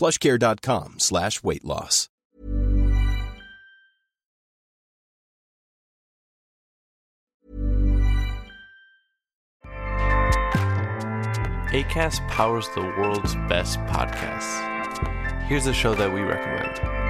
plushcare.com slash weight loss. ACAST powers the world's best podcasts. Here's a show that we recommend.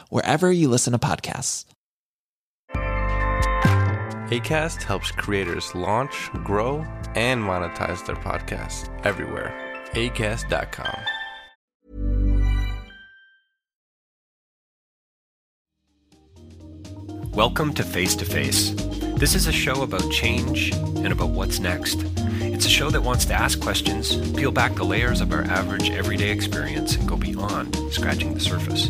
wherever you listen to podcasts. ACAST helps creators launch, grow, and monetize their podcasts everywhere. ACAST.com. Welcome to Face to Face. This is a show about change and about what's next. It's a show that wants to ask questions, peel back the layers of our average everyday experience, and go beyond scratching the surface.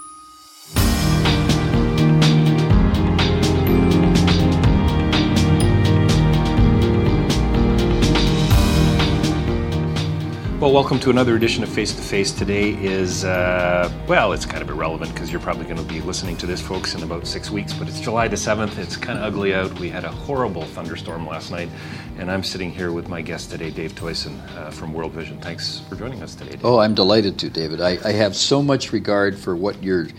Well, welcome to another edition of Face to Face. Today is, uh, well, it's kind of irrelevant because you're probably going to be listening to this, folks, in about six weeks, but it's July the 7th. It's kind of ugly out. We had a horrible thunderstorm last night, and I'm sitting here with my guest today, Dave Toycen uh, from World Vision. Thanks for joining us today, Dave. Oh, I'm delighted to, David. I, I have so much regard for what you're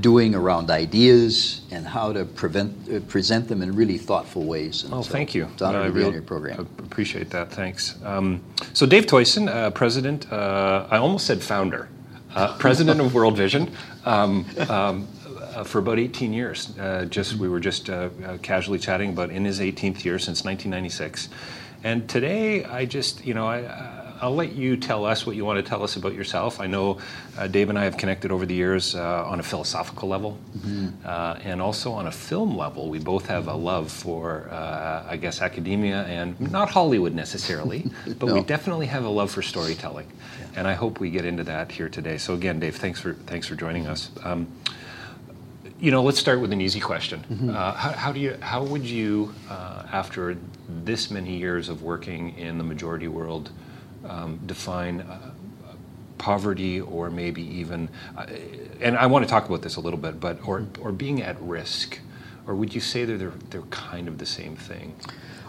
doing around ideas and how to prevent, uh, present them in really thoughtful ways. And Oh, so thank you. It's an honor I to be real- on your program. Appreciate that. Thanks. Um, so, Dave Toycen, uh, president, uh, I almost said founder, uh, president of World Vision. Um, um, uh, for about 18 years, uh, just we were just casually chatting about in his 18th year since 1996, and today I just you know I, I'll let you tell us what you want to tell us about yourself. I know uh, Dave and I have connected over the years uh, on a philosophical level, uh, and also on a film level. We both have a love for, uh, I guess, academia and not Hollywood necessarily, but we definitely have a love for storytelling, and I hope we get into that here today. So again, Dave, thanks for thanks for joining us. Um, you know, let's start with an easy question. Uh, how, how do you, how would you, uh, after this many years of working in the majority world, um, define uh, poverty or maybe even, uh, and I want to talk about this a little bit, but or or being at risk, or would you say they're they're kind of the same thing?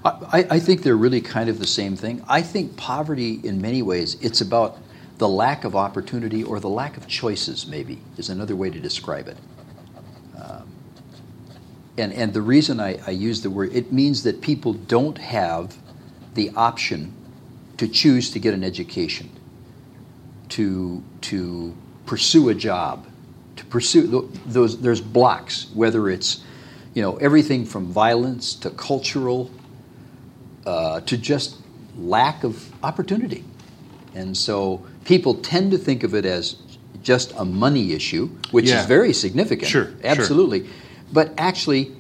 I, I think they're really kind of the same thing. I think poverty, in many ways, it's about the lack of opportunity or the lack of choices, maybe, is another way to describe it. Um, and, and the reason I, I use the word, it means that people don't have the option to choose to get an education, to, to pursue a job, to pursue those, there's blocks, whether it's, you know, everything from violence to cultural uh, to just lack of opportunity. And so people tend to think of it as just a money issue, which Yeah. is very significant. Sure, sure. Absolutely. But actually,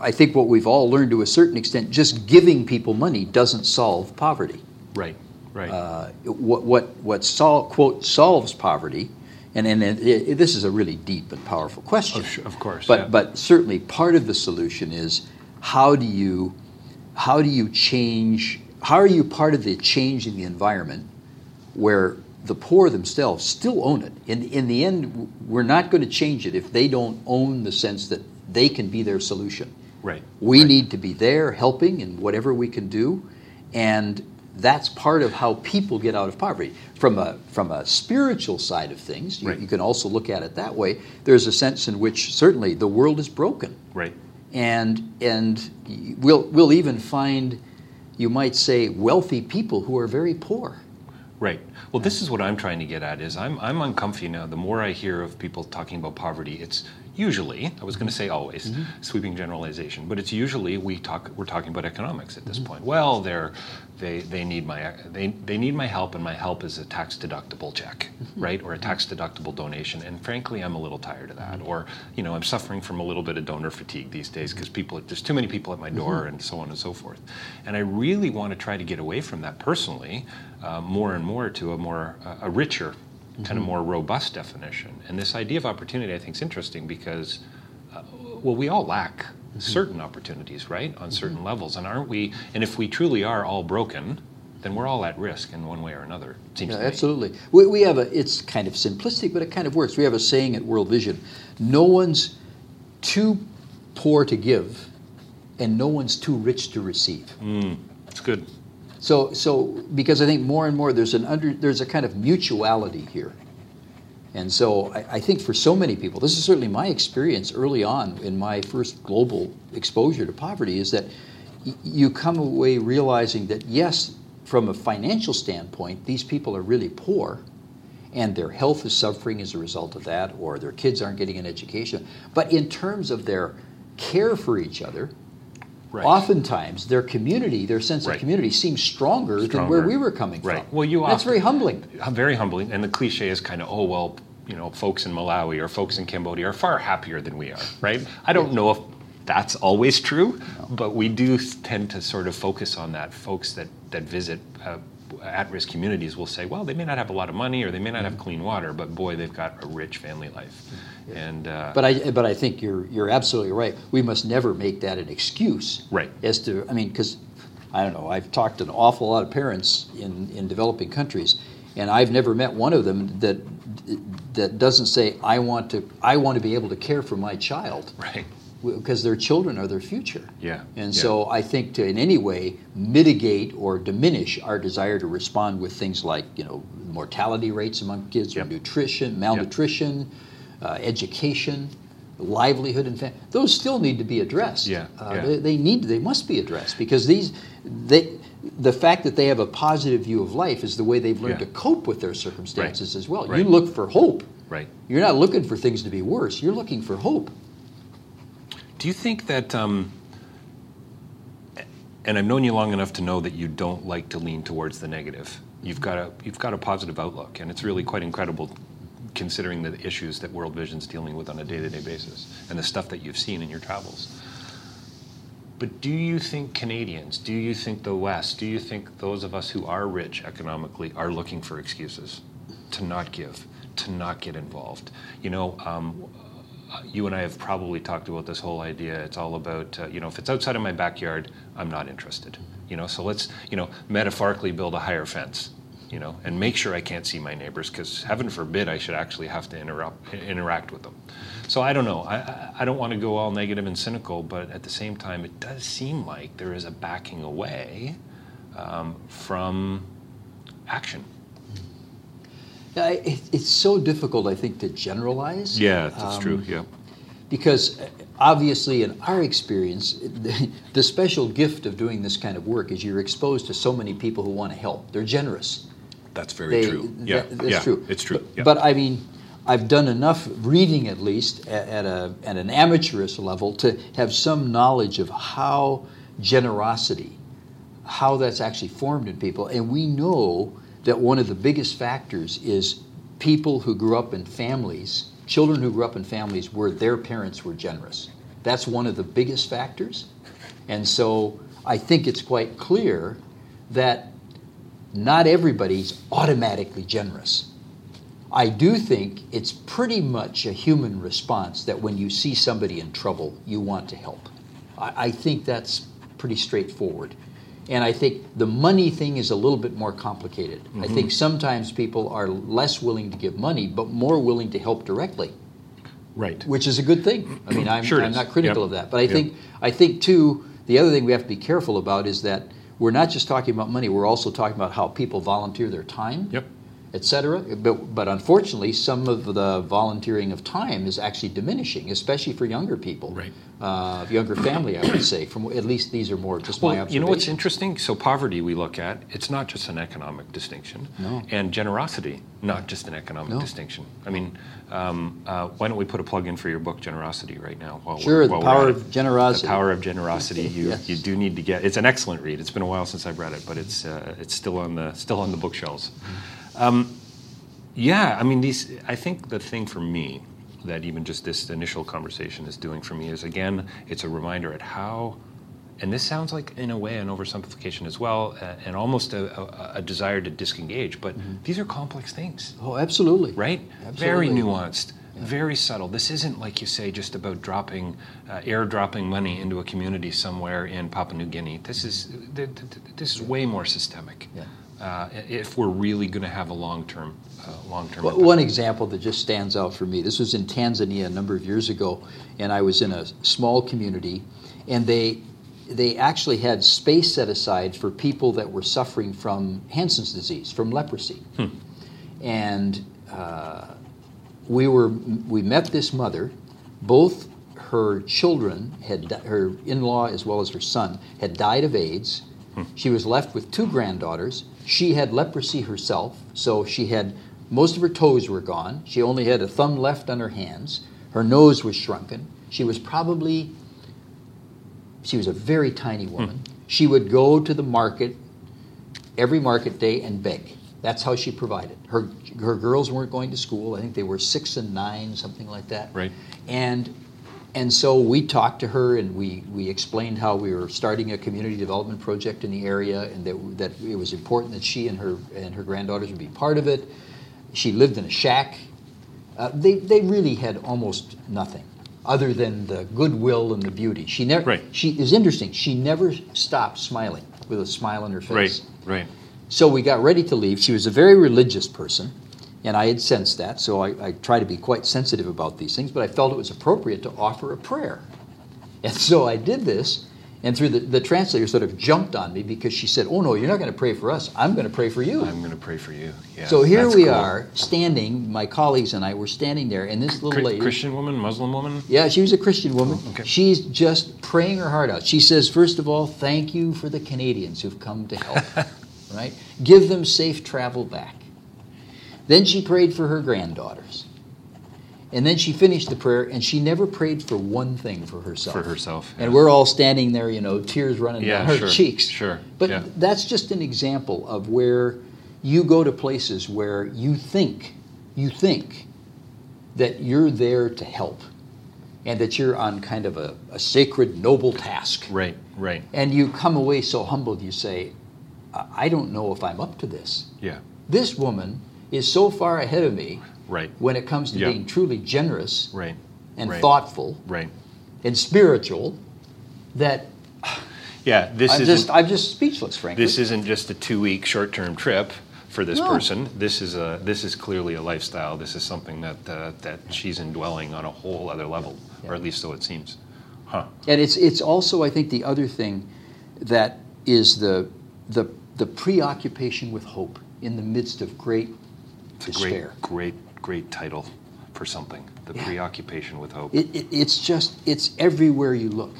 I think what we've all learned to a certain extent, just giving people money doesn't solve poverty. Right, Right. Uh, what what what sol- quote solves poverty, and and it, it, this is a really deep and powerful question. Of, of course. But yeah. but certainly part of the solution is how do you how do you change how are you part of the change in the environment where the poor themselves still own it. In in the end, we're not going to change it if they don't own the sense that they can be their solution. Right. We right. need to be there helping in whatever we can do, and that's part of how people get out of poverty. From a from a spiritual side of things, you, Right. you can also look at it that way. There's a sense in which certainly the world is broken, Right. and and we'll we'll even find, you might say, wealthy people who are very poor. Right. Well, this is what I'm trying to get at. Is I'm I'm uncomfy now. The more I hear of people talking about poverty, it's usually I was going to say always mm-hmm. sweeping generalization, but it's usually we talk we're talking about economics at this mm-hmm. point. Well, they're they they need my they they need my help, and my help is a tax deductible check, mm-hmm. right, or a tax deductible donation. And frankly, I'm a little tired of that. Or you know, I'm suffering from a little bit of donor fatigue these days because people there's too many people at my door, and so on and so forth. And I really want to try to get away from that personally, uh, more and more to a more uh, a richer, kind of mm-hmm. more robust definition. And this idea of opportunity, I think, is interesting because uh, well, we all lack mm-hmm. certain opportunities, right, on mm-hmm. certain levels, and aren't we? And if we truly are all broken, then we're all at risk in one way or another. It seems Yeah, to me. absolutely. We, we have a, it's kind of simplistic, but it kind of works. We have a saying at World Vision no one's too poor to give, and no one's too rich to receive. Mm, it's good. So, so because I think more and more there's an under, there's a kind of mutuality here. And so I, I think for so many people, this is certainly my experience early on in my first global exposure to poverty, is that y- you come away realizing that yes, from a financial standpoint, these people are really poor, and their health is suffering as a result of that, or their kids aren't getting an education. But in terms of their care for each other, Right. oftentimes their community, their sense Right. of community, seems stronger, than where we were coming Right. from. Well, you That's often- very humbling. Uh, Very humbling, and the cliche is kind of, oh well, you know, folks in Malawi or folks in Cambodia are far happier than we are, right? I don't know if that's always true, but we do tend to sort of focus on that. Folks that that visit. Uh, at-risk communities will say, well, they may not have a lot of money or they may not have clean water, but boy, they've got a rich family life. And uh, But I, but I think you're you're absolutely right. We must never make that an excuse. Right. As to, I mean, because I don't know. I've talked to an awful lot of parents in in developing countries, and I've never met one of them that that doesn't say, I want to I want to be able to care for my child. right, because their children are their future. Yeah, And yeah. so I think to in any way mitigate or diminish our desire to respond with things like you know mortality rates among kids, or Yep. nutrition, malnutrition, uh, education, livelihood, and fam- those still need to be addressed. Yeah, Uh, yeah. They, they need they must be addressed because these they. The fact that they have a positive view of life is the way they've learned Yeah. to cope with their circumstances as well. Right. You look for hope. right. You're not looking for things to be worse. You're looking for hope. Do you think that, um, and I've known you long enough to know that you don't like to lean towards the negative. You've got a you've got a positive outlook, and it's really quite incredible, considering the issues that World Vision's dealing with on a day-to-day basis, and the stuff that you've seen in your travels. But do you think Canadians, do you think the West, do you think those of us who are rich economically are looking for excuses to not give, to not get involved? You know, um, you and I have probably talked about this whole idea. It's all about, uh, you know, if it's outside of my backyard, I'm not interested. You know, so let's, you know, metaphorically build a higher fence, you know, and make sure I can't see my neighbors because heaven forbid I should actually have to interrupt, interact with them. So I don't know. I, I, don't want to go all negative and cynical, but at the same time, it does seem like there is a backing away um, from action. Yeah, it, it's so difficult, I think, to generalize. Yeah, that's Um, true. Yeah. Because uh, obviously, in our experience, the, the special gift of doing this kind of work is you're exposed to so many people who want to help. They're generous. That's very They- true. Yeah, that- that's yeah, true. It's true. But, yeah. but I mean, I've done enough reading, at least at, at a at an amateurish level, to have some knowledge of how generosity, how that's actually formed in people, and we know that one of the biggest factors is people who grew up in families, children who grew up in families where their parents were generous. That's one of the biggest factors, and so I think it's quite clear that not everybody's automatically generous. I do think it's pretty much a human response that when you see somebody in trouble, you want to help. I, I think that's pretty straightforward. And I think the money thing is a little bit more complicated. Mm-hmm. I think sometimes people are less willing to give money, but more willing to help directly. Right. Which is a good thing. I mean, I'm, sure I'm not critical yep. of that. But I yep. think, I think, too, the other thing we have to be careful about is that we're not just talking about money, we're also talking about how people volunteer their time. Yep etc. But, but unfortunately, some of the volunteering of time is actually diminishing, especially for younger people. Right. Uh, younger family, I would say. From at least these are more just well, my observations. You know what's interesting? So poverty we look at, it's not just an economic distinction. No. And generosity, not just an economic No. distinction. I mean, um, uh, why don't we put a plug in for your book, Generosity, right now? While Sure, we're, The Power of it? Generosity. The Power of Generosity. You, Yes. you do need to get. It's an excellent read. It's been a while since I've read it, but it's uh, it's still on the still on the bookshelves. Um, yeah, I mean, these. I think the thing for me that even just this initial conversation is doing for me is again, it's a reminder at how, and this sounds like in a way an oversimplification as well, uh, and almost a, a, a desire to disengage. But these are complex things, Oh, absolutely. right? Absolutely. Very nuanced. Very subtle. This isn't like you say, just about dropping, uh, airdropping money into a community somewhere in Papua New Guinea. This is th- th- th- this is way more systemic. Yeah. Uh, if we're really going to have a long-term, uh, long-term. Well, one example that just stands out for me this was in Tanzania a number of years ago, and I was in a small community, and they they actually had space set aside for people that were suffering from Hansen's disease, from leprosy, and uh, we were we met this mother, both her children had her in-law as well as her son had died of AIDS. She was left with two granddaughters. She had leprosy herself, so she had most of her toes were gone. She only had a thumb left on her hands. Her nose was shrunken. She was probably she was a very tiny hmm. woman. She would go to the market every market day and beg. That's how she provided. Her her girls weren't going to school. I think they were six and nine, something like that. Right. And and so we talked to her and we, we explained how we were starting a community development project in the area and that, that it was important that she and her and her granddaughters would be part of it. She lived in a shack. Uh, they, they really had almost nothing other than the goodwill and the beauty. She never. Right. She is interesting. She never stopped smiling with a smile on her face. Right, right. So we got ready to leave. She was a very religious person, and I had sensed that. So I, I try to be quite sensitive about these things, but I felt it was appropriate to offer a prayer. And so I did this, and through the, the translator sort of jumped on me because she said, "Oh no, you're not going to pray for us. I'm going to pray for you." I'm going to pray for you. Yeah. so here we cool. are standing. My colleagues and I were standing there, and this little lady. Christian woman, Muslim woman. Yeah, she was a Christian woman. okay. She's just praying her heart out. She says, first of all, thank you for the Canadians who've come to help. right? Give them safe travel back. Then she prayed for her granddaughters. And then she finished the prayer, and she never prayed for one thing for herself. For herself, And we're all standing there, you know, tears running Yeah, down her sure, cheeks. sure, But yeah. that's just an example of where you go to places where you think, you think that you're there to help and that you're on kind of a, a sacred, noble task. Right, right. And you come away so humbled, you say, I don't know if I'm up to this. Yeah, This woman is so far ahead of me right, when it comes to Yeah. being truly generous right, and right. thoughtful right. and spiritual that Yeah, this I'm just, I'm just speechless, frankly. this isn't just a two-week short-term trip for this No. person. This is a this is clearly a lifestyle. This is something that uh, that she's indwelling on a whole other level, or at least so it seems. Huh. And it's it's also I think the other thing that is the the the preoccupation with hope in the midst of great It's a great, great, great title for something. The Yeah. preoccupation with hope. It, it, it's just it's everywhere you look.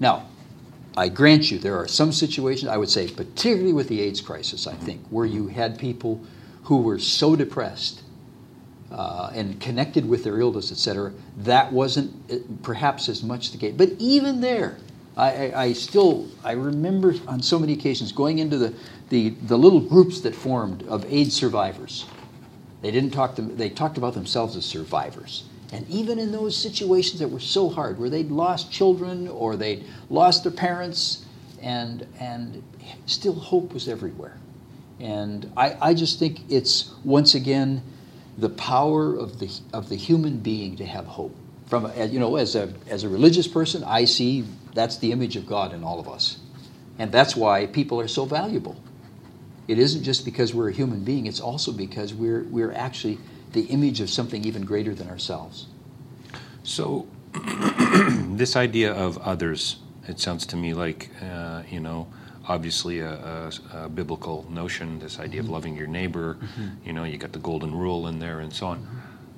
Now, I grant you there are some situations I would say, particularly with the AIDS crisis, I think, where you had people who were so depressed uh, and connected with their illness, et cetera, that wasn't uh, perhaps as much the case. But even there, I, I, I still I remember on so many occasions going into the, the, the little groups that formed of AIDS survivors. They didn't talk to they talked about themselves as survivors. And even in those situations that were so hard, where they'd lost children or they'd lost their parents, and and still hope was everywhere. And I, I just think it's, once again, the power of the, of the human being to have hope. From, a- you know, as a, as a religious person, I see that's the image of God in all of us. And that's why people are so valuable. It isn't just because we're a human being, it's also because we're, we're actually the image of something even greater than ourselves. So, this idea of others, it sounds to me like, uh, you know, obviously a, a, a biblical notion, this idea of loving your neighbor, you know, you got the golden rule in there and so on.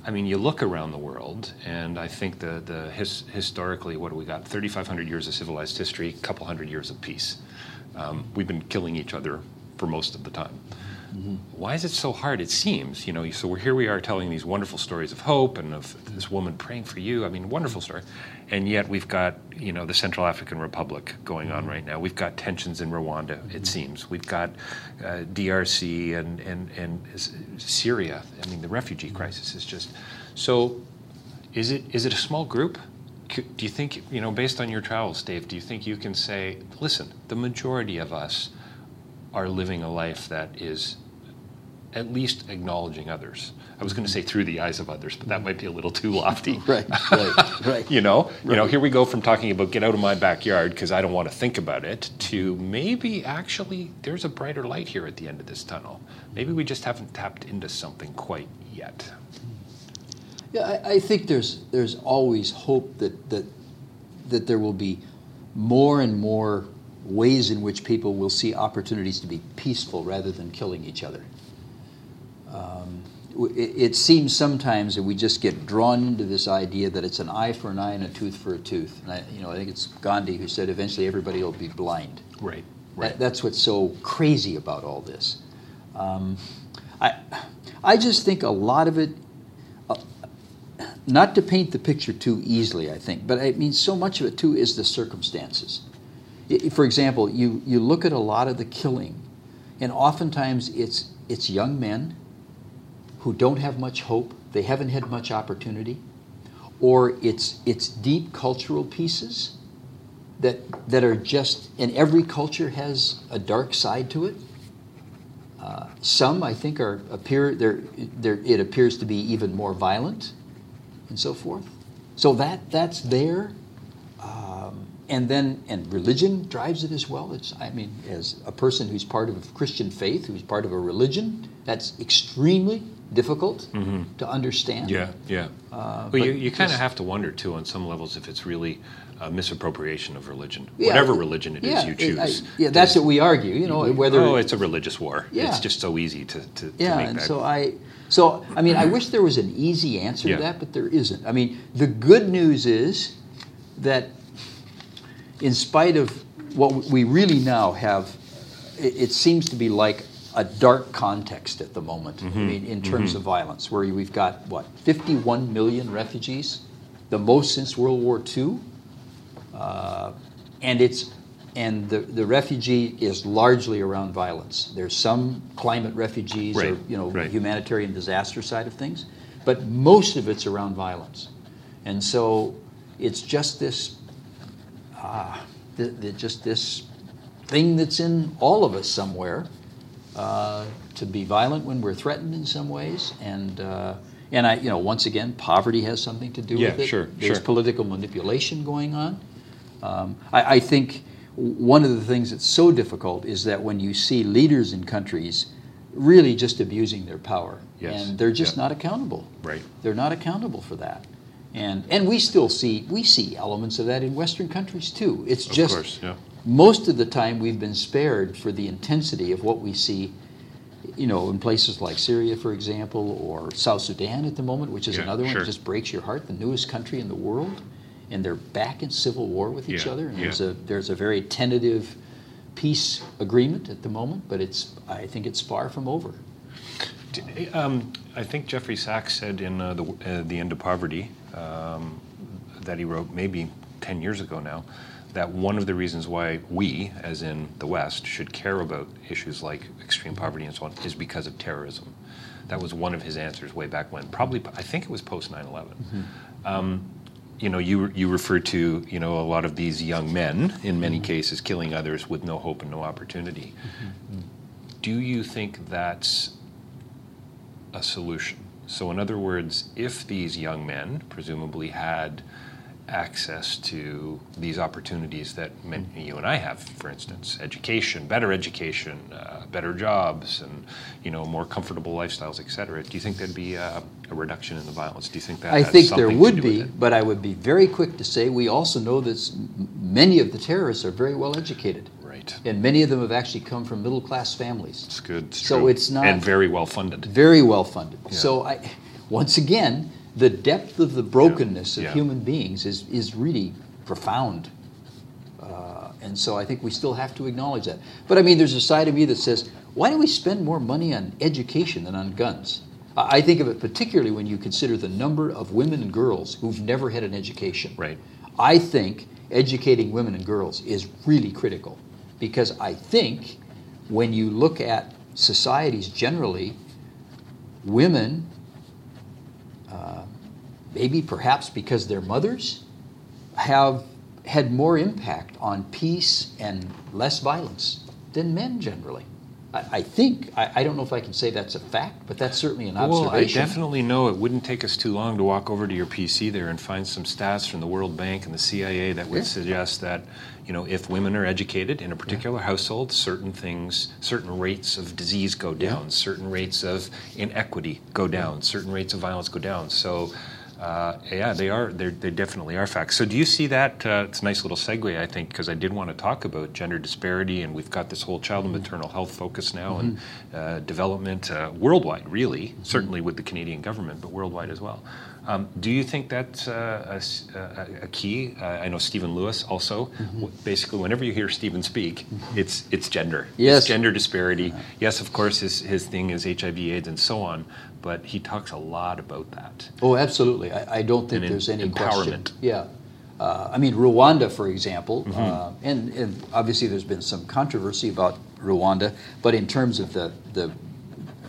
I mean, you look around the world, and I think the, the his, historically, what do we got? 3,500 years of civilized history, a couple hundred years of peace. Um, we've been killing each other for most of the time. Why is it so hard? It seems, you know, so we're, here we are telling these wonderful stories of hope and of this woman praying for you. I mean, wonderful story. And yet we've got, you know, the Central African Republic going on right now. We've got tensions in Rwanda, it seems. We've got uh, DRC and, and, and Syria. I mean, the refugee crisis is just. So is it, is it a small group? Do you think, you know, based on your travels, Dave, do you think you can say, listen, the majority of us are living a life that is at least acknowledging others. I was going to say through the eyes of others, but that might be a little too lofty. Right, right, right. you know, right. you know, here we go from talking about get out of my backyard because I don't want to think about it to maybe actually there's a brighter light here at the end of this tunnel. Maybe we just haven't tapped into something quite yet. Yeah, I, I think there's there's always hope that that that there will be more and more ways in which people will see opportunities to be peaceful rather than killing each other. Um, it, it seems sometimes that we just get drawn into this idea that it's an eye for an eye and a tooth for a tooth. And I, you know, I think it's Gandhi who said eventually everybody will be blind. Right. That, that's what's so crazy about all this. Um, I, I just think a lot of it, uh, not to paint the picture too easily, I think, but I mean, so much of it too is the circumstances. For example, you, you look at a lot of the killing, and oftentimes it's, it's young men who don't have much hope, they haven't had much opportunity, or it's, it's deep cultural pieces that that are just and every culture has a dark side to it. Uh, some I think are appear there there it appears to be even more violent and so forth. So that that's there. And then and religion drives it as well. It's I mean as a person who's part of a Christian faith, who's part of a religion, that's extremely difficult to understand. Yeah, yeah. Uh, well, you, but you kind of have to wonder too, on some levels, if it's really a misappropriation of religion, Yeah, whatever religion it is yeah, you choose. I- yeah, that's what we argue. You know whether oh, it's a religious war. Yeah. It's just so easy to, to, to Yeah, and that. so I, so I mean, I wish there was an easy answer Yeah. to that, but there isn't. I mean, the good news is that, in spite of what we really now have, it, it seems to be like a dark context at the moment. I mean, in terms of violence, where we've got what 51 million refugees, the most since World War II, uh, and it's and the, the refugee is largely around violence. There's some climate refugees or you know right. humanitarian disaster side of things, but most of it's around violence, and so it's just this, ah, th- th- just this thing that's in all of us somewhere. Uh, to be violent when we're threatened in some ways, and uh, and I, you know, once again, poverty has something to do Yeah, with it. sure, There's sure. political manipulation going on. Um, I, I think one of the things that's so difficult is that when you see leaders in countries really just abusing their power, Yes, and they're just yeah. not accountable. Right. They're not accountable for that. And, and we still see we see elements of that in Western countries too. It's Of just course, yeah. most of the time we've been spared for the intensity of what we see, you know, in places like Syria, for example, or South Sudan at the moment, which is Yeah, another one sure. that just breaks your heart. The newest country in the world, and they're back in civil war with each Yeah, other. And yeah. there's a there's a very tentative peace agreement at the moment, but it's I think it's far from over. Um, I think Jeffrey Sachs said in uh, the, uh, the End of Poverty um, that he wrote maybe 10 years ago now that one of the reasons why we, as in the West, should care about issues like extreme poverty and so on is because of terrorism. That was one of his answers way back when. Probably, I think it was post 9 11. Um, you know, you you refer to you know a lot of these young men, in many cases, killing others with no hope and no opportunity. do you think that's a solution? So, in other words, if these young men presumably had access to these opportunities that many, you and I have, for instance, education, better education, uh, better jobs, and you know more comfortable lifestyles, et cetera. Do you think there'd be a, a reduction in the violence? Do you think that? I think there would be, but I would be very quick to say we also know that many of the terrorists are very well educated. Right. And many of them have actually come from middle class families. It's good. It's So true. it's not- and very well funded. Very well funded. So I, once again, the depth of the brokenness of Yeah. human beings is, is really profound. Uh, and so I think we still have to acknowledge that. But I mean, there's a side of me that says, why do we spend more money on education than on guns? I think of it particularly when you consider the number of women and girls who've never had an education. Right. I think educating women and girls is really critical because I think when you look at societies generally, women, uh, maybe perhaps because they're mothers, have had more impact on peace and less violence than men generally. I, think, I, I don't know if I can say that's a fact, but that's certainly an observation. Well, I definitely know it wouldn't take us too long to walk over to your PC there and find some stats from the World Bank and the CIA that would Yeah. suggest that, you know, if women are educated in a particular household, certain things, certain rates of disease go down, certain rates of inequity go down, certain rates of violence go down. So, uh, yeah, they are. They're, definitely are facts. So, do you see that? Uh, it's a nice little segue, I think, because I did want to talk about gender disparity, and we've got this whole child and maternal health focus now, and uh, development uh, worldwide, really, certainly with the Canadian government, but worldwide as well. Um, do you think that's uh, a a, a key? Uh, I know Stephen Lewis also. W- Basically, whenever you hear Stephen speak, it's it's gender. Yes. It's gender disparity. Yes, of course, his his thing is HIV/AIDS and so on, but he talks a lot about that. Oh, absolutely. I, I don't think there's any empowerment. question. Yeah. Uh, I mean, Rwanda, for example, Mm-hmm. uh, and, and obviously there's been some controversy about Rwanda, but in terms of the, the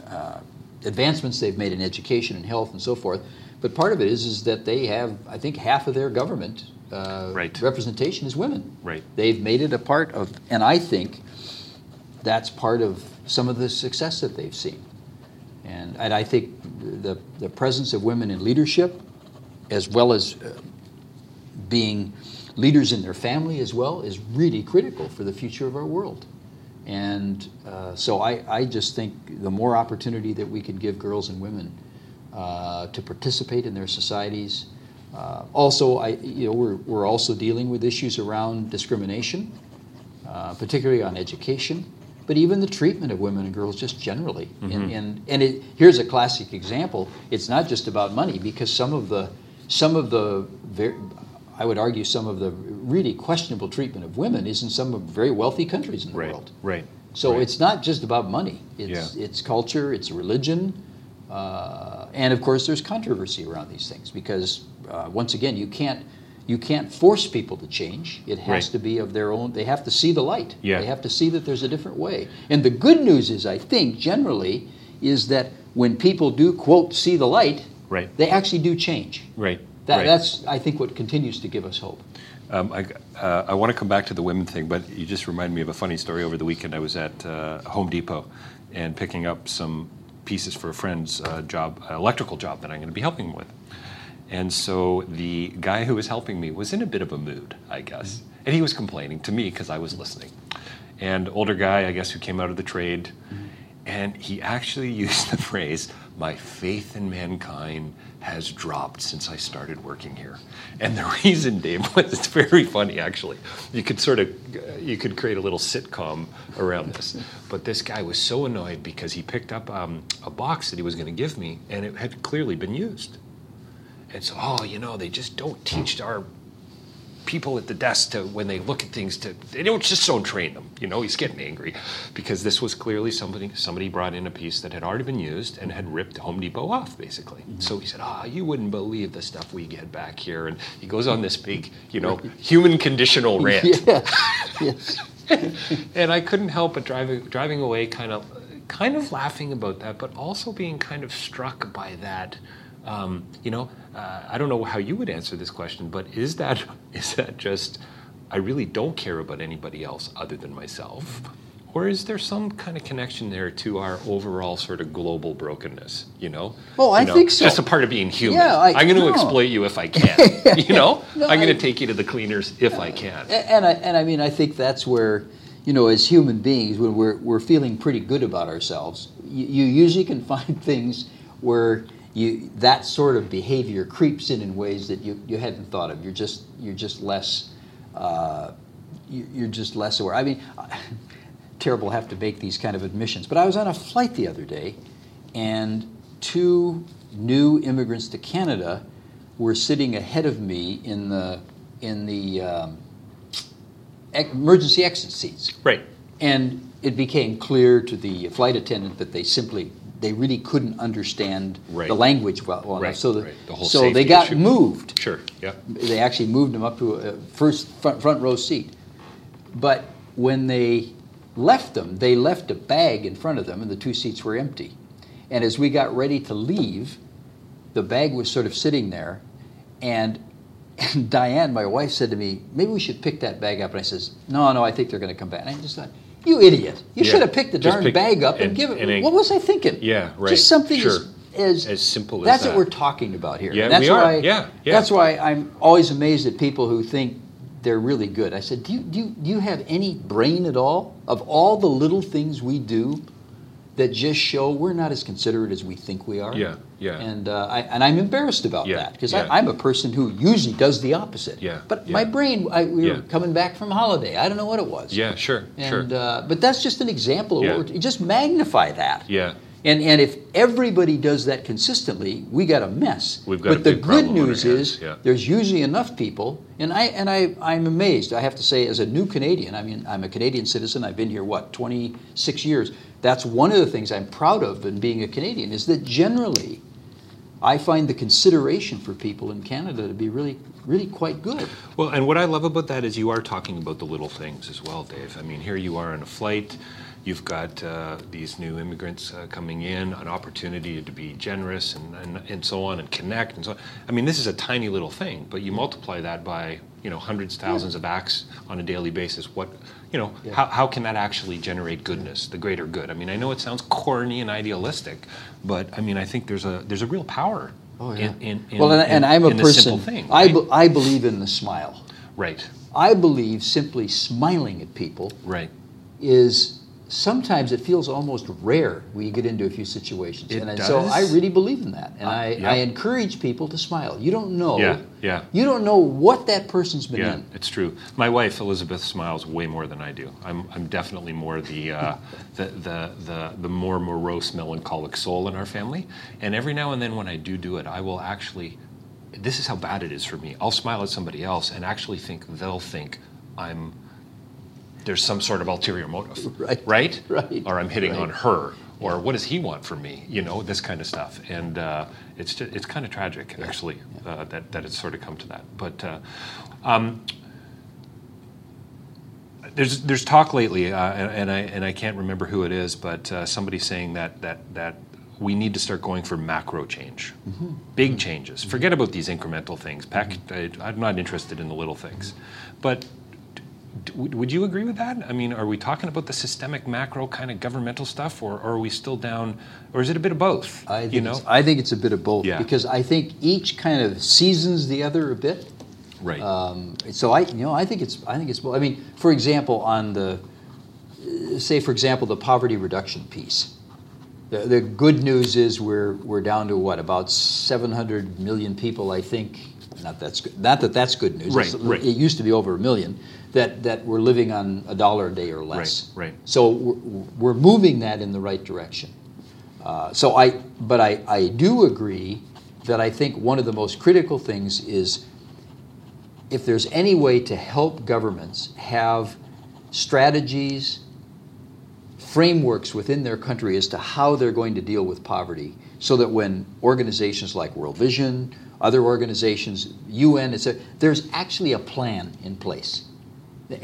uh, advancements they've made in education and health and so forth, but part of it is, is that they have, I think, half of their government uh, Right. representation is women. Right. They've made it a part of, and I think that's part of some of the success that they've seen. And, and I think the, the presence of women in leadership, as well as uh, being leaders in their family as well, is really critical for the future of our world. And uh, so I, I just think the more opportunity that we can give girls and women uh, to participate in their societies. Uh, also, I, you know, we're, we're also dealing with issues around discrimination, uh, particularly on education, but even the treatment of women and girls just generally. And, and, and it, here's a classic example. It's not just about money because some of the, some of the, I would argue, some of the really questionable treatment of women is in some of very wealthy countries in the Right. world. Right. So right. it's not just about money. It's Yeah. it's culture, it's religion, uh, and of course there's controversy around these things because uh, once again you can't you can't force people to change. It has Right. to be of their own. They have to see the light. Yeah. They have to see that there's a different way. And the good news is, I think, generally, is that when people do quote see the light, Right. they actually do change. Right. That, right. That's I think what continues to give us hope. Um, I, uh, I want to come back to the women thing, but you just reminded me of a funny story. Over the weekend, I was at uh, Home Depot and picking up some pieces for a friend's uh, job, uh, electrical job that I'm going to be helping him with. And so the guy who was helping me was in a bit of a mood, I guess. And he was complaining to me because I was listening. And older guy, I guess, who came out of the trade. And he actually used the phrase, my faith in mankind has dropped since I started working here. And the reason, Dave, was it's very funny actually. You could sort of, you could create a little sitcom around this. But this guy was so annoyed because he picked up um, a box that he was going to give me and it had clearly been used. And so, oh, you know, they just don't teach our people at the desk to when they look at things to they don't just don't train them. You know, he's getting angry because this was clearly somebody somebody brought in a piece that had already been used and had ripped Home Depot off basically. So he said, "Ah, you wouldn't believe the stuff we get back here." And he goes on this big, you know, human conditional rant. Yes. yes. and I couldn't help but driving driving away, kind of, kind of laughing about that, but also being kind of struck by that. Um, you know, uh, I don't know how you would answer this question, but is that is that just I really don't care about anybody else other than myself, or is there some kind of connection there to our overall sort of global brokenness? You know? Oh, I You know, think so. Just a part of being human. Yeah, I- am going to no. exploit you if I can. you know? No, I'm going to take you to the cleaners if I can. And I, and I mean, I think that's where, you know, as human beings, when we're, we're feeling pretty good about ourselves, you, you usually can find things where you, that sort of behavior creeps in in ways that you, you hadn't thought of. You're just, you're just less, uh, you- you're just less aware. I mean, terrible to have to make these kind of admissions, but I was on a flight the other day, and two new immigrants to Canada were sitting ahead of me in the in the um, emergency exit seats. Right. And it became clear to the flight attendant that they simply they really couldn't understand Right. the language well, well Right, enough. So, the, right. The whole so they got issue. moved. Sure. Yeah. They actually moved them up to a first front, front row seat. But when they left them, they left a bag in front of them, and the two seats were empty. And as we got ready to leave, the bag was sort of sitting there, and, and Diane, my wife, said to me, "Maybe we should pick that bag up." And I says, "No, no, I think they're going to come back." And I just thought, "You idiot! You Yeah. should have picked the Just darn pick- bag up and, and- give it." and what was I thinking? Yeah, right. Just something Sure. as, as As simple as that. that's that. what we're talking about here. Yeah, And that's we are. why. Yeah, yeah. That's why I'm always amazed at people who think they're really good. I said, do you, do you, do you have any brain at all? Of all the little things we do that just show we're not as considerate as we think we are? Yeah, yeah. And, uh, I, and I'm embarrassed about Yeah, that because yeah. I'm a person who usually does the opposite. Yeah, But yeah. my brain, I, we were coming back from holiday. I don't know what it was. Yeah. Sure. And, sure. uh, but that's just an example of Yeah. what we're, just magnify that. yeah. And, and if everybody does that consistently, we got a mess. We've got but a the good news is there's usually enough people, and I and I I'm amazed. I have to say, as a new Canadian, I mean, I'm a Canadian citizen. I've been here what 26 years. That's one of the things I'm proud of in being a Canadian is that generally, I find the consideration for people in Canada to be really really quite good. Well, and what I love about that is you are talking about the little things as well, Dave. I mean, here you are on a flight. You've got uh, these new immigrants uh, coming in, an opportunity to be generous and, and, and so on and connect and so on. I mean, this is a tiny little thing, but you multiply that by, you know, hundreds, thousands of acts on a daily basis. What, you know, how, how can that actually generate goodness, the greater good? I mean, I know it sounds corny and idealistic, but I mean, I think there's a, there's a real power oh, in, in, in, well, and, in- and I'm a person. thing. I, be, I believe in the smile. right, I believe simply smiling at people right. is sometimes it feels almost rare when you get into a few situations. It and I- so? I really believe in that. And I, yeah. I encourage people to smile. You don't know. Yeah, yeah. You don't know what that person's been Yeah, in. it's true. My wife Elizabeth smiles way more than I do. I'm, I'm definitely more the, uh, the, the the the more morose, melancholic soul in our family. And every now and then, when I do do it, I will actually. This is how bad it is for me. I'll smile at somebody else and actually think they'll think I'm. There's some sort of ulterior motive, Right, Right. right, Or I'm hitting right. on her. Or what does he want from me? You know, this kind of stuff. And uh, it's just, it's kind of tragic, actually, uh, that that it's sort of come to that. But. Uh, um, there's there's talk lately, uh, and, and I and I can't remember who it is, but uh, somebody saying that that that we need to start going for macro change, big changes. Forget about these incremental things. Pack, I, I'm not interested in the little things, but. D- Would would you agree with that? I mean, are we talking about the systemic macro kind of governmental stuff, or, or are we still down, or is it a bit of both? I think, you know, it's, I think it's a bit of both Yeah. because I think each kind of seasons the other a bit. right? Um, so I, you know, I think it's, I think it's. I mean, for example, on the, say, for example, the poverty reduction piece. The, the good news is we're we're down to what about 700 million people, I think. Not that's good. Not that that's good news. Right, It's- right. It used to be over a million that that were living on a dollar a day or less. Right, right. So we're, we're moving that in the right direction. Uh, so I, but I, I do agree that I think one of the most critical things is if there's any way to help governments have strategies, frameworks within their country as to how they're going to deal with poverty, so that when organizations like World Vision, other organizations, UN, etc., there's actually a plan in place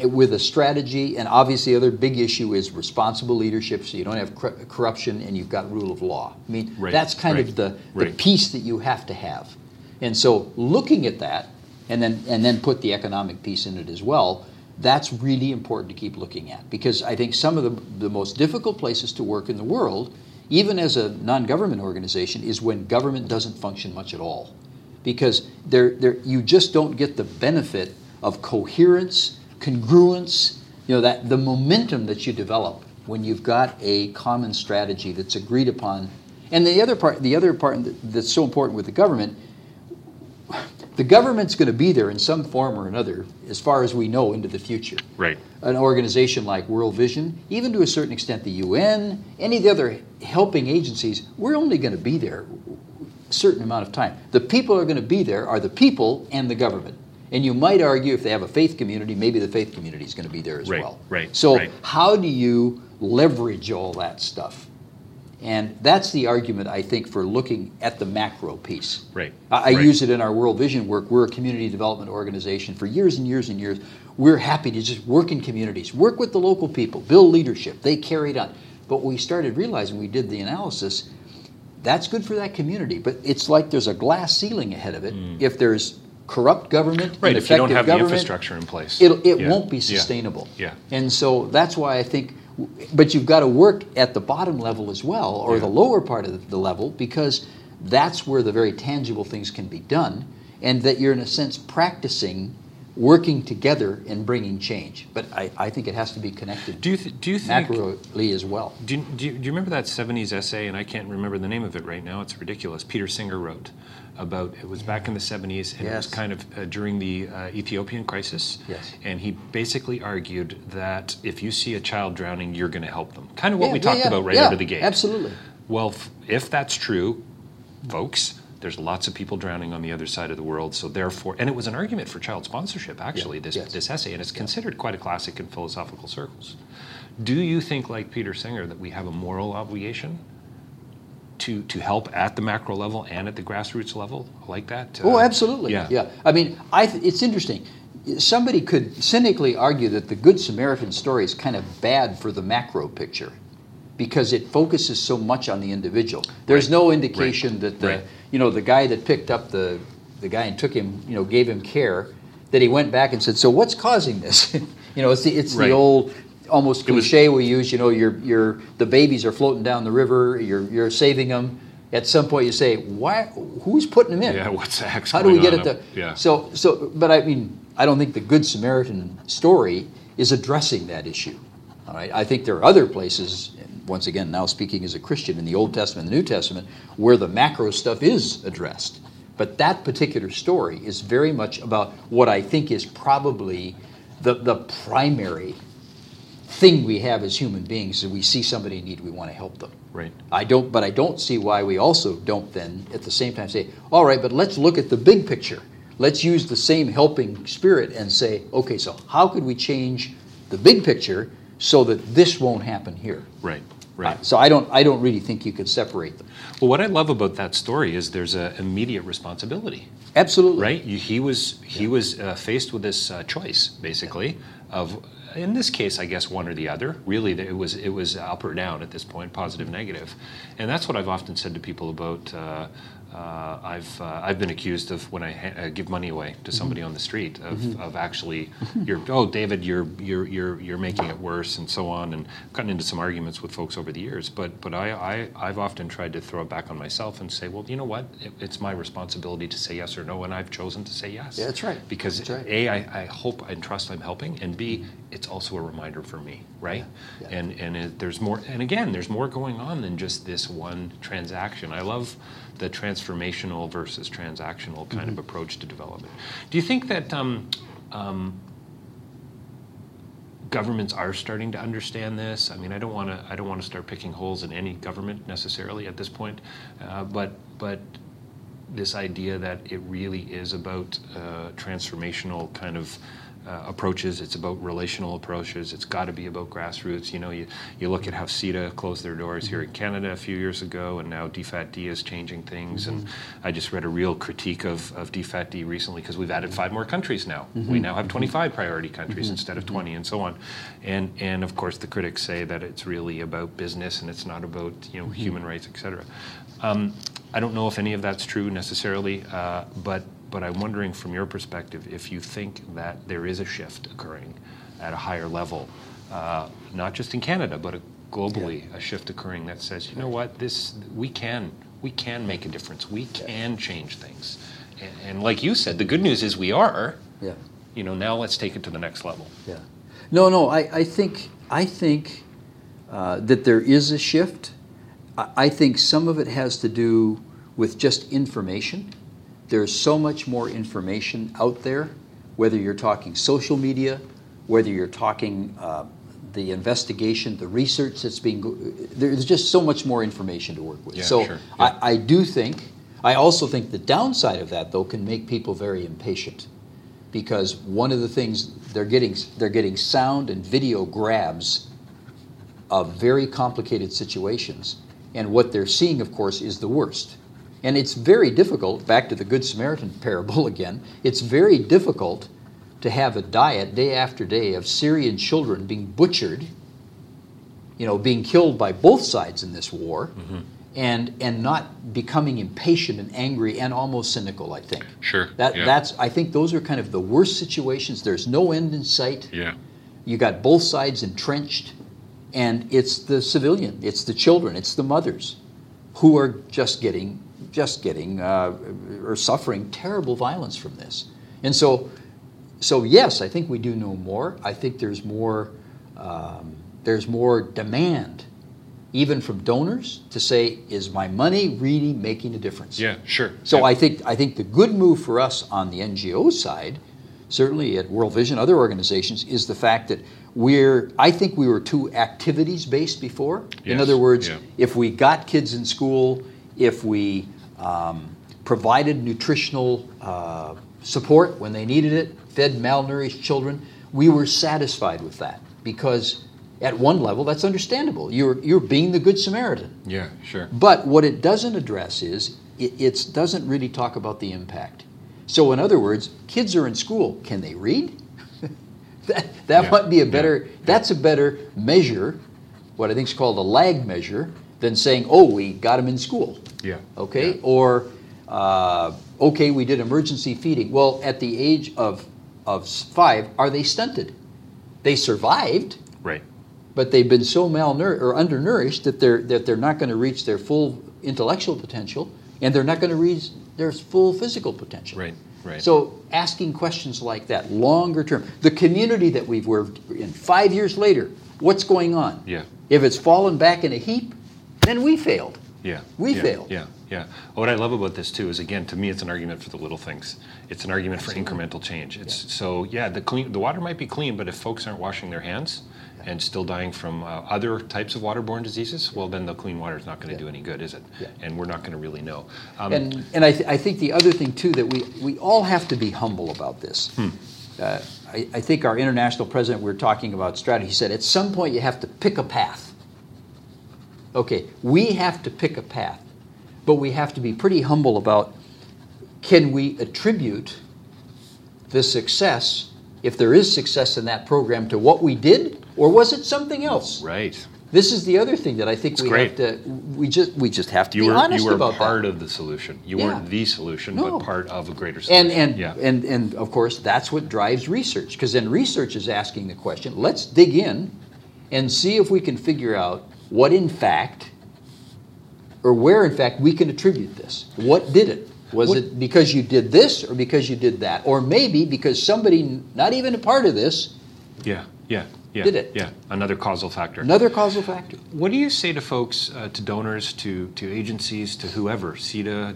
with a strategy, and obviously, the other big issue is responsible leadership, so you don't have cor- corruption and you've got rule of law. I mean, Right, that's kind right, of the, the piece that you have to have. And so, looking at that, and then and then put the economic piece in it as well. that's really important to keep looking at because I think some of the, the most difficult places to work in the world, even as a non government organization, is when government doesn't function much at all. Because there, there, you just don't get the benefit of coherence, congruence, you know, that, the momentum that you develop when you've got a common strategy that's agreed upon. And the other part, the other part that's so important with the government the government's going to be there in some form or another, as far as we know, into the future. Right. An organization like World Vision, even to a certain extent, the UN, any of the other helping agencies, we're only going to be there a certain amount of time. The people are going to be there are the people and the government. And you might argue if they have a faith community, maybe the faith community is going to be there as right, well. Right. So right. how do you leverage all that stuff? And that's the argument, I think, for looking at the macro piece. Right. I, I right. use it in our World Vision work. We're a community development organization. For years and years and years, we're happy to just work in communities, work with the local people, build leadership. They carried on. But we started realizing, we did the analysis, that's good for that community. But it's like there's a glass ceiling ahead of it. Mm. If there's corrupt government, right. If you don't have the infrastructure in place, it'll, it yeah. won't be Yeah. sustainable. Yeah. And so that's why I think, but you've got to work at the bottom level as well, or Yeah. the lower part of the level, because that's where the very tangible things can be done, and that you're in a sense practicing working together and bringing change. But I, I think it has to be connected Do you th- do you think macroly as well. Do you, do, you, do you remember that 70s essay? And I can't remember the name of it right now. It's ridiculous. Peter Singer wrote about it was back in the 70s, and it was kind of uh, during the uh, Ethiopian crisis. Yes. And he basically argued that if you see a child drowning, you're going to help them. Kind of what Yeah, we yeah, talked yeah, about right out of the gate. Absolutely. Well, f- if that's true, folks, there's lots of people drowning on the other side of the world. So therefore, and it was an argument for child sponsorship, actually, this yes. this essay, and it's considered quite a classic in philosophical circles. Do you think, like Peter Singer, that we have a moral obligation to to help at the macro level and at the grassroots level like that? Oh, Uh, absolutely. Yeah. yeah. I mean, I th- it's interesting. Somebody could cynically argue that the Good Samaritan story is kind of bad for the macro picture because it focuses so much on the individual. There's Right. no indication that the Right. you know the guy that picked up the the guy and took him you know gave him care that he went back and said, so what's causing this? you know, it's the it's Right. the old almost was- cliche we use. You know, your your the babies are floating down the river. You're you're saving them. At some point, you say, "Why? Who's putting them in? Yeah, what's the heck's How do we get up- the? yeah. So, so, but I mean, I don't think the Good Samaritan story is addressing that issue. All right, I think there are other places. Once again, now speaking as a Christian in the Old Testament and the New Testament, where the macro stuff is addressed. But that particular story is very much about what I think is probably the, the primary thing we have as human beings is we see somebody in need, we want to help them. Right. I don't, but I don't see why we also don't then at the same time say, all right, but let's look at the big picture. Let's use the same helping spirit and say, okay, so how could we change the big picture so that this won't happen here? Right. Right. Uh, So I don't, I don't really think you can separate them. Well, what I love about that story is there's an immediate responsibility. Absolutely. right? You, he was he was uh, faced with this uh, choice, basically, of in this case, I guess one or the other. Really, it was it was up or down at this point, positive, negative, and that's what I've often said to people about. Uh, uh, I've uh, I've been accused of when I ha- uh, give money away to somebody on the street of, of actually you're oh David you're you're you're you're making it worse and so on and I've gotten into some arguments with folks over the years but but I, I I've often tried to throw it back on myself and say well you know what? It, it's my responsibility to say yes or no and I've chosen to say yes. Yeah, that's right. because That's right. a I, I hope and trust I'm helping and b it's also a reminder for me right? Yeah. and and it, there's more and again there's more going on than just this one transaction. I love the transformational versus transactional kind Mm-hmm. of approach to development do you think that um, um, governments are starting to understand this. I mean, I don't want to. I don't want to start picking holes in any government necessarily at this point, uh, but but this idea that it really is about uh, transformational kind of. Uh, approaches. It's about relational approaches. It's got to be about grassroots. You know, you, you look at how CIDA closed their doors here in mm-hmm. Canada a few years ago, and now DFAT-D is changing things. And mm-hmm. I just read a real critique of, of DFAT-D recently because we've added mm-hmm. five more countries now. We now have 25 priority countries instead of 20, and so on. And and of course, the critics say that it's really about business and it's not about you know human rights, et cetera. Um, I don't know if any of that's true necessarily, uh, but but I'm wondering from your perspective if you think that there is a shift occurring at a higher level, uh, not just in Canada, but globally, a shift occurring that says, you know what, this we can we can make a difference. We can change things. And, and like you said, the good news is we are. Yeah. You know, now let's take it to the next level. Yeah. No, no. I, I think I think uh, that there is a shift. I, I think some of it has to do with just information. There's so much more information out there, whether you're talking social media, whether you're talking uh, the investigation, the research that's being. There's just so much more information to work with. Yeah, so sure. Yeah. I, I do think. I also think the downside of that, though, can make people very impatient because one of the things they're getting they're getting sound and video grabs of very complicated situations and what they're seeing of course is the worst and it's very difficult back to the good samaritan parable again it's very difficult to have a diet day after day of syrian children being butchered you know being killed by both sides in this war mm-hmm. and and not becoming impatient and angry and almost cynical i think Sure, that yeah. that's i think those are kind of the worst situations there's no end in sight Yeah. you got both sides entrenched and it's the civilian it's the children it's the mothers who are just getting just getting uh, or suffering terrible violence from this and so so yes i think we do know more i think there's more um, there's more demand even from donors to say is my money really making a difference Yeah, sure. so Yeah. I think I think the good move for us on the NGO side, certainly at World Vision, other organizations, is the fact that we're. I think we were too activities based before. In other words, yeah. if we got kids in school, if we um, provided nutritional uh, support when they needed it, fed malnourished children, we were satisfied with that because. At one level, that's understandable. You're, you're being the Good Samaritan. Yeah, sure. But what it doesn't address is it doesn't really talk about the impact. So, in other words, kids are in school. Can they read? that that Yeah, might be a yeah, better. That's a better measure. What I think is called a lag measure than saying, "Oh, we got them in school." Yeah. Okay. Or, uh, okay, we did emergency feeding. Well, at the age of of five, are they stunted? They survived Right. but they've been so malnourished or undernourished that they're that they're not going to reach their full intellectual potential and they're not going to reach their full physical potential. Right, right. So asking questions like that, longer term, the community that we've worked in five years later, what's going on? Yeah. If it's fallen back in a heap, then we failed. Yeah. We yeah, failed. Yeah, yeah. What I love about this too is again, to me, it's an argument for the little things. It's an argument for incremental change. It's so yeah, the clean, the water might be clean, but if folks aren't washing their hands and still dying from uh, other types of waterborne diseases, well, then the clean water is not going to do any good, is it? Yeah. And we're not going to really know. Um, And, and I, th- I think the other thing too that we, we all have to be humble about this. Hmm. Uh, I, I think our international president, we were talking about strategy, he said at some point you have to pick a path. Okay, we have to pick a path, but we have to be pretty humble about can we attribute the success, if there is success in that program, to what we did, or was it something else? right. This is the other thing that I think we great. have to we just we just have to You be were honest you were about part that. of the solution. You Yeah. weren't the solution, No. but part of a greater And and, yeah. and and of course that's what drives research because then research is asking the question. Let's dig in and see if we can figure out what in fact or where in fact we can attribute this. What did it? Was What- it because you did this or because you did that? Or maybe because somebody not even a part of this, yeah, yeah, yeah. Did it. Yeah, another causal factor. another causal factor. What do you say to folks, uh, to donors, to, to agencies, to whoever, CIDA,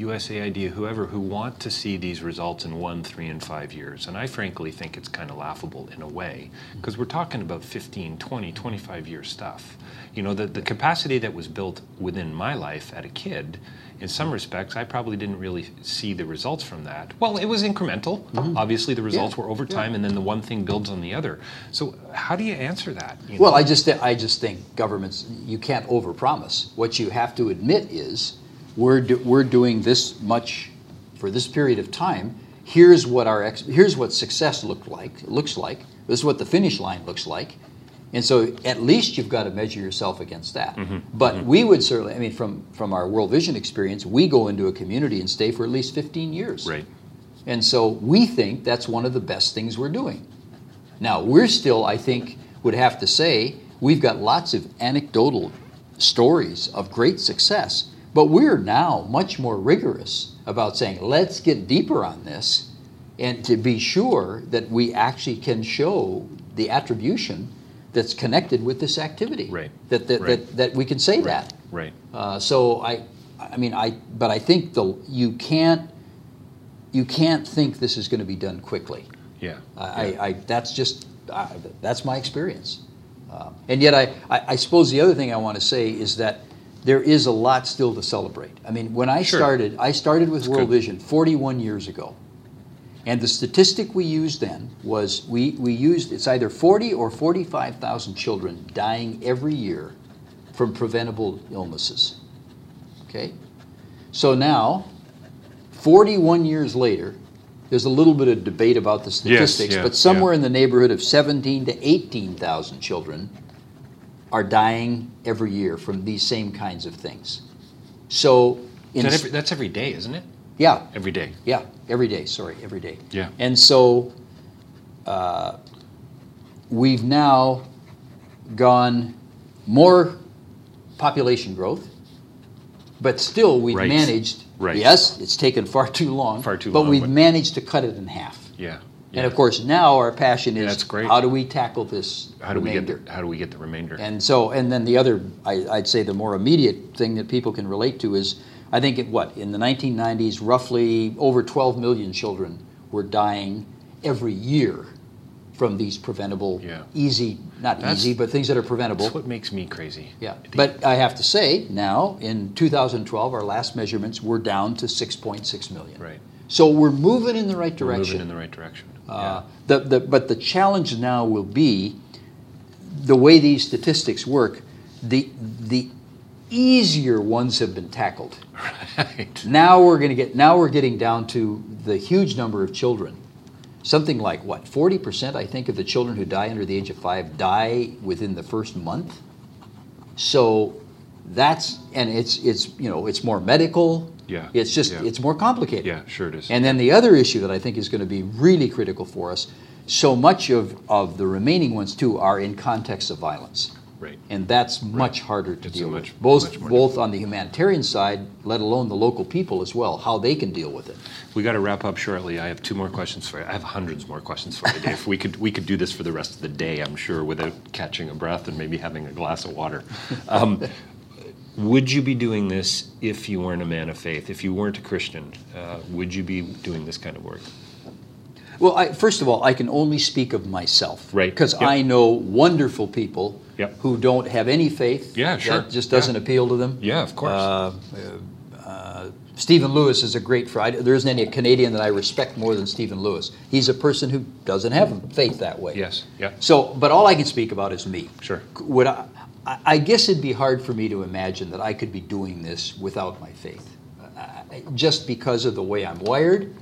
USAID, whoever, who want to see these results in one, three, and five years? And I frankly think it's kind of laughable in a way, because we're talking about 15, 20, 25 year stuff. You know, the, the capacity that was built within my life at a kid, in some respects, I probably didn't really see the results from that. Well, it was incremental. Obviously, the results Mm-hmm. Yeah, were over yeah. time, and then the one thing builds on the other. So, how do you answer that? you Well, know? I just I just think governments you can't overpromise. What you have to admit is we're do, we're doing this much for this period of time. Here's what our ex, here's what success looked like looks like. This is what the finish line looks like. And so at least you've got to measure yourself against that. Mm-hmm. But mm-hmm. we would certainly I mean from from our World Vision experience, we go into a community and stay for at least 15 years. Right. And so we think that's one of the best things we're doing. Now, we're still, I think, would have to say, we've got lots of anecdotal stories of great success, but we're now much more rigorous about saying, let's get deeper on this and to be sure that we actually can show the attribution that's connected with this activity. Right. That, that, Right. that, that we can say that. Right. Uh, so I, I mean, I, but I think the you can't, you can't think this is going to be done quickly. Yeah. I, I, I that's just, uh, that's my experience. Uh, and yet, I, I, I suppose the other thing I want to say is that there is a lot still to celebrate. I mean, when I Sure. started, I started with World good. Vision 41 years ago. And the statistic we used then was we, we used it's either 40 or 45,000 children dying every year from preventable illnesses. Okay? So now, 41 years later, there's a little bit of debate about the statistics, yeah, but somewhere yeah. in the neighborhood of 17 to 18,000 children are dying every year from these same kinds of things. So, in, that every, that's every day, isn't it? yeah, Every day. yeah, every day. Sorry, every day. Yeah. And so uh, we've now gone more population growth, but still we've Right. managed. Right. Yes, it's taken far too long. Far too but long, we've but- managed to cut it in half. Yeah. And of course, now our passion is That's great. how do we tackle this how do we remainder? get the, how do we get the remainder? And so, and then the other, I, I'd say the more immediate thing that people can relate to is, I think it, what, in the 1990s, roughly over 12 million children were dying every year from these preventable, Yeah. easy, not That's- easy, but things that are preventable. That's what makes me crazy. Yeah, but I have to say, now, in 2012, our last measurements, we're down to 6.6 million. Right. So we're moving in the right we're direction. moving in the right direction. Uh, the, the, but the challenge now will be the way these statistics work. The the easier ones have been tackled. Right. Now we're going to get. Now we're getting down to the huge number of children. Something like what? Forty percent, I think, of the children who die under the age of five die within the first month. So that's and it's it's you know it's more medical. Yeah, It's just yeah. it's more complicated. Yeah, sure it is. And then the other issue that I think is going to be really critical for us, so much of, of the remaining ones too are in context of violence. Right. And that's much harder to It's deal a with. much- Both, much both on the humanitarian side, let alone the local people as well, how they can deal with it. We got to wrap up shortly. I have two more questions for you. I have hundreds more questions for you, Dave. we could we could do this for the rest of the day, I'm sure, without catching a breath and maybe having a glass of water. Um, would you be doing this if you weren't a man of faith? If you weren't a Christian, uh, would you be doing this kind of work? Well, I, first of all, I can only speak of myself. Right. Because Yep. I know wonderful people Yep. who don't have any faith. Yeah, sure. That just doesn't Yeah. appeal to them. Yeah, of course. Uh, uh, Stephen Lewis is a great friend. There isn't any Canadian that I respect more than Stephen Lewis. He's a person who doesn't have faith that way. Yes, yeah. So, but all I can speak about is me. Sure. Would I, I I guess it'd be hard for me to imagine that I could be doing this without my faith, I- just because of the way I'm wired,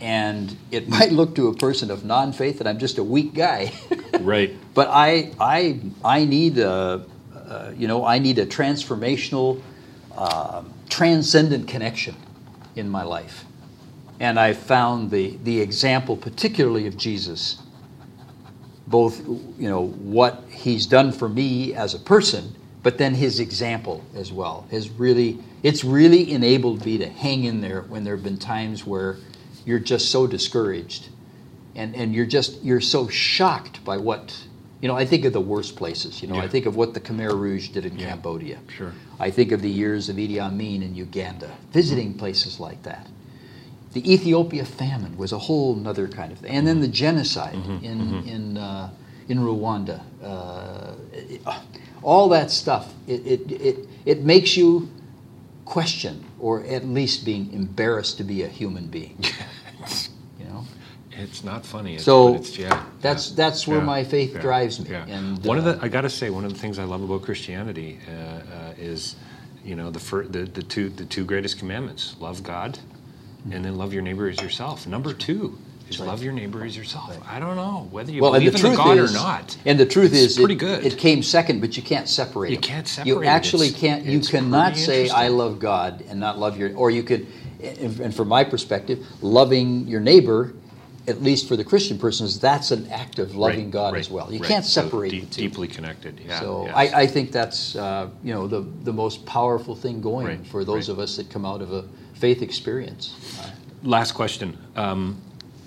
and it might look to a person of non-faith that I'm just a weak guy. Right. But I, I, I need a, uh, you know, I need a transformational, um transcendent connection in my life, and I found the the example, particularly of Jesus, both, you know, what he's done for me as a person, but then his example as well. Has really, it's really enabled me to hang in there when there have been times where you're just so discouraged and, and you're just you're so shocked by what you know i think of the worst places you know i think of what the khmer rouge did in Yeah, cambodia. Sure. i think of the years of idi amin in uganda visiting places like that the ethiopia famine was a whole other kind of thing. And then the genocide in in uh, in rwanda. Uh, it- all that stuff it, it, it, it makes you question or at least being embarrassed to be a human being. You know? It's not funny. It's, So, it's, yeah, that's- yeah, that's where yeah, my faith drives me, and, one of uh, the I got to say one of the things I love about Christianity uh, uh, is, you know, the, fir- the the two the two greatest commandments: love God, and then love your neighbor as yourself. Number two is right. love your neighbor as yourself. I don't know whether you well, believe the in the God is, or not. and the truth It's is, pretty it, good. It came second, but you can't separate. You them. can't separate You actually It's- can't. You cannot say I love God and not love your, or you could, and from my perspective, loving your neighbor at least for the Christian persons, that's an act of loving Right, God as well. You can't So separate the two. Deeply connected. Yeah. so yes. I, I think that's uh, you know the the most powerful thing going for those of us that come out of a faith experience. Last question. Um,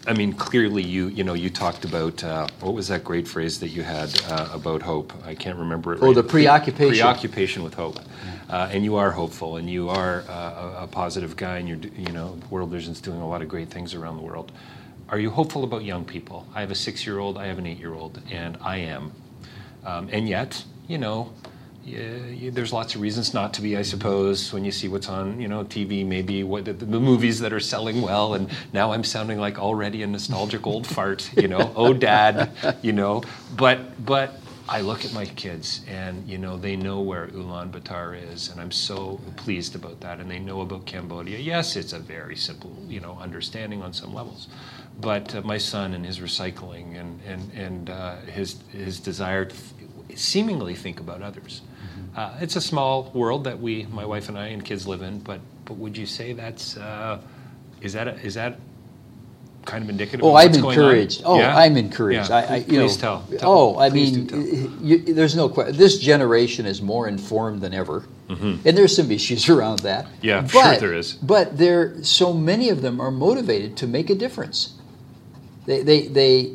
I mean, clearly, you you know, you talked about uh, what was that great phrase that you had uh, about hope? I can't remember it. Oh, right. the preoccupation. preoccupation with hope, uh, and you are hopeful, and you are uh, a, a positive guy, and you're you know, World Vision's doing a lot of great things around the world. Are you hopeful about young people? I have a six-year-old, I have an eight-year-old, and I am, um, and yet, you know. Yeah, there's lots of reasons not to be, I suppose, when you see what's on, you know, TV, maybe what the, the movies that are selling well. And now I'm sounding like already a nostalgic old fart, you know, oh dad, you know. But but I look at my kids, and you know, they know where Ulaanbaatar is, and I'm so pleased about that. And they know about Cambodia. Yes, it's a very simple, you know, understanding on some levels. But uh, my son and his recycling and and and uh, his his desire to seemingly think about others. Uh, it's a small world that we, my wife and I, and kids live in. But but would you say that's uh, is that a, is that kind of indicative? Oh, of I'm what's going on? encouraged. Oh, Yeah? I'm encouraged. Yeah. I, I, you Please know, tell. Tell. Oh, I mean, you, there's no question. This generation is more informed than ever, and there's some issues around that. Mm-hmm. Yeah, but, sure there is. But there, so many of them are motivated to make a difference. They, they, they,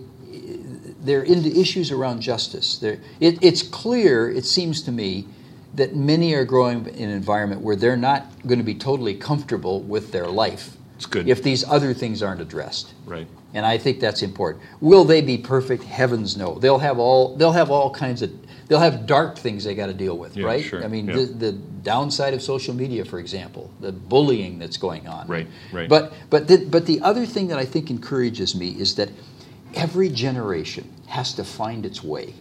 they're into issues around justice. It, it's clear, it seems to me, that many are growing in an environment where they're not going to be totally comfortable with their life. It's good. If these other things aren't addressed. Right. And I think that's important. Will they be perfect? Heavens no. They'll have all they'll have all kinds of they'll have dark things they got to deal with, Yeah, right? sure, I mean, yeah. the, the downside of social media, for example, the bullying that's going on. Right, right. But but the, but the other thing that I think encourages me is that every generation has to find its way.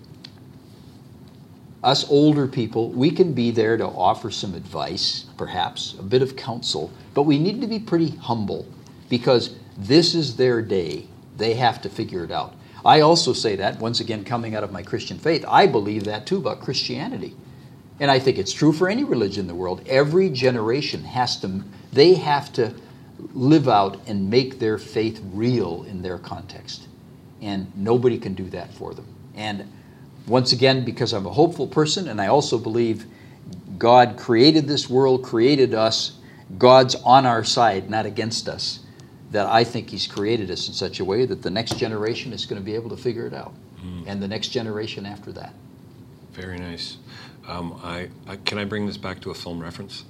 Us older people, we can be there to offer some advice, perhaps a bit of counsel, but we need to be pretty humble because this is their day. They have to figure it out. I also say that, once again, coming out of my Christian faith, I believe that too about Christianity. And I think it's true for any religion in the world. Every generation has to, they have to live out and make their faith real in their context. And nobody can do that for them. And once again, because I'm a hopeful person and I also believe God created this world, created us, God's on our side, not against us, that I think He's created us in such a way that the next generation is going to be able to figure it out. And the next generation after that. Very nice. Um, I, I can I bring this back to a film reference?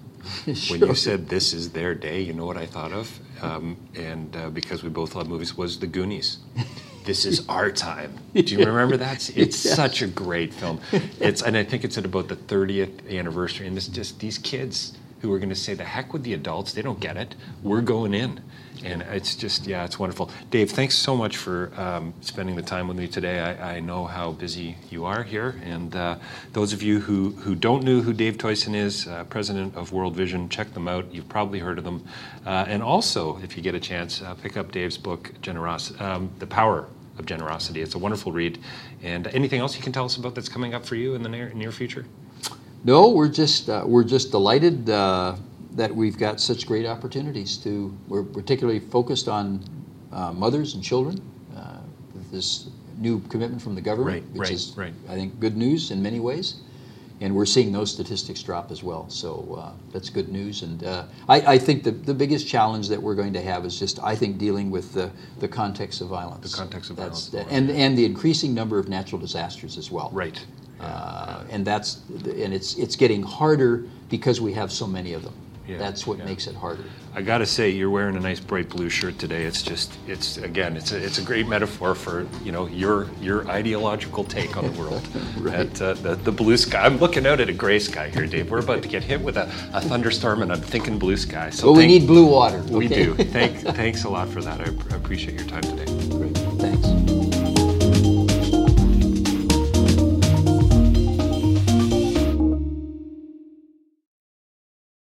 sure. When you said this is their day, you know what I thought of, um, and uh, because we both love movies, was The Goonies. This is our time. Do you remember that? It's such a great film. It's and I think it's at about the 30th anniversary, and this just these kids who are going to say the heck with the adults. They don't get it. We're going in, and it's just yeah, it's wonderful. Dave, thanks so much for um, spending the time with me today. I, I know how busy you are here, and uh, those of you who who don't know who Dave Toycen is, uh, president of World Vision, check them out. You've probably heard of them, uh, and also if you get a chance, uh, pick up Dave's book, Generosity, um, The Power of Generosity. It's a wonderful read. And anything else you can tell us about that's coming up for you in the near, near future? No, we're just uh, we're just delighted uh, that we've got such great opportunities to. We're particularly focused on uh, mothers and children uh, with this new commitment from the government, Right, which right, is right. I think good news in many ways. And we're seeing those statistics drop as well, so uh, that's good news. And uh, I, I think the, the biggest challenge that we're going to have is just, I think, dealing with the, the context of violence. The context of That's- violence. and and the increasing number of natural disasters as well. Right. Uh, and that's and it's it's getting harder because we have so many of them. Yeah, that's what yeah. makes it harder. I got to say, you're wearing a nice bright blue shirt today. It's just, it's again, it's a, it's a great metaphor for you know your your ideological take on the world. Right. That, uh, the, the blue sky. I'm looking out at a gray sky here, Dave. We're about to get hit with a, a thunderstorm, and I'm thinking blue sky. So But we need blue water. We okay? do. Thank, thanks a lot for that. I, I appreciate your time today. Great. Thanks.